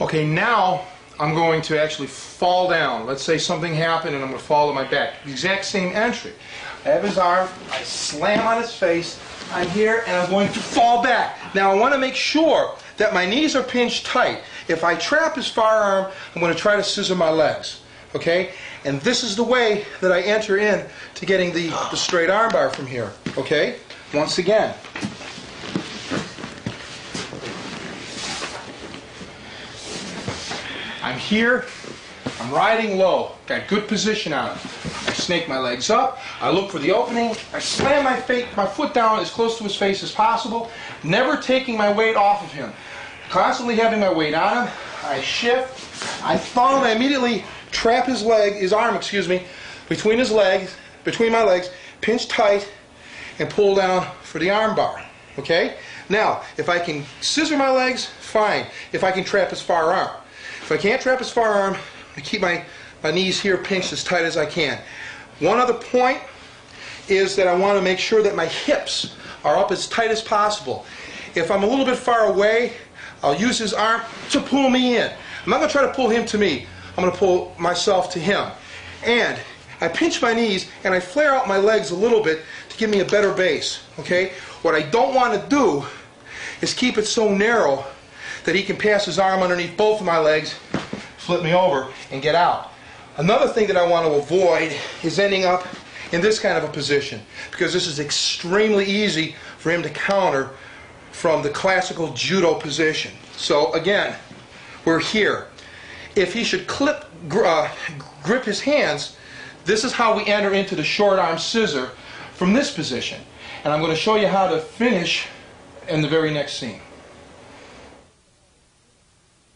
Okay, now I'm going to actually fall down. Let's say something happened and I'm going to fall to my back. The exact same entry. I have his arm, I slam on his face, I'm here, and I'm going to fall back. Now I want to make sure that my knees are pinched tight. If I trap his far arm, I'm going to try to scissor my legs. Okay? And this is the way that I enter in to getting the, the straight armbar from here. Okay? Once again. I'm here, I'm riding low, got good position on him. I snake my legs up, I look for the opening, I slam my, my foot down as close to his face as possible, never taking my weight off of him. Constantly having my weight on him, I shift, I and I immediately trap his leg, his arm, excuse me, between his legs, between my legs, pinch tight, and pull down for the arm bar. Okay? Now, if I can scissor my legs, fine. If I can trap his far arm. If I can't trap his far arm, I keep my, my knees here pinched as tight as I can. One other point is that I want to make sure that my hips are up as tight as possible. If I'm a little bit far away, I'll use his arm to pull me in. I'm not going to try to pull him to me. I'm going to pull myself to him. And I pinch my knees and I flare out my legs a little bit to give me a better base. Okay? What I don't want to do is keep it so narrow that he can pass his arm underneath both of my legs, flip me over, and get out. Another thing that I want to avoid is ending up in this kind of a position because this is extremely easy for him to counter from the classical judo position. So again, we're here. If he should clip, uh, grip his hands, this is how we enter into the short arm scissor from this position. And I'm going to show you how to finish in the very next scene.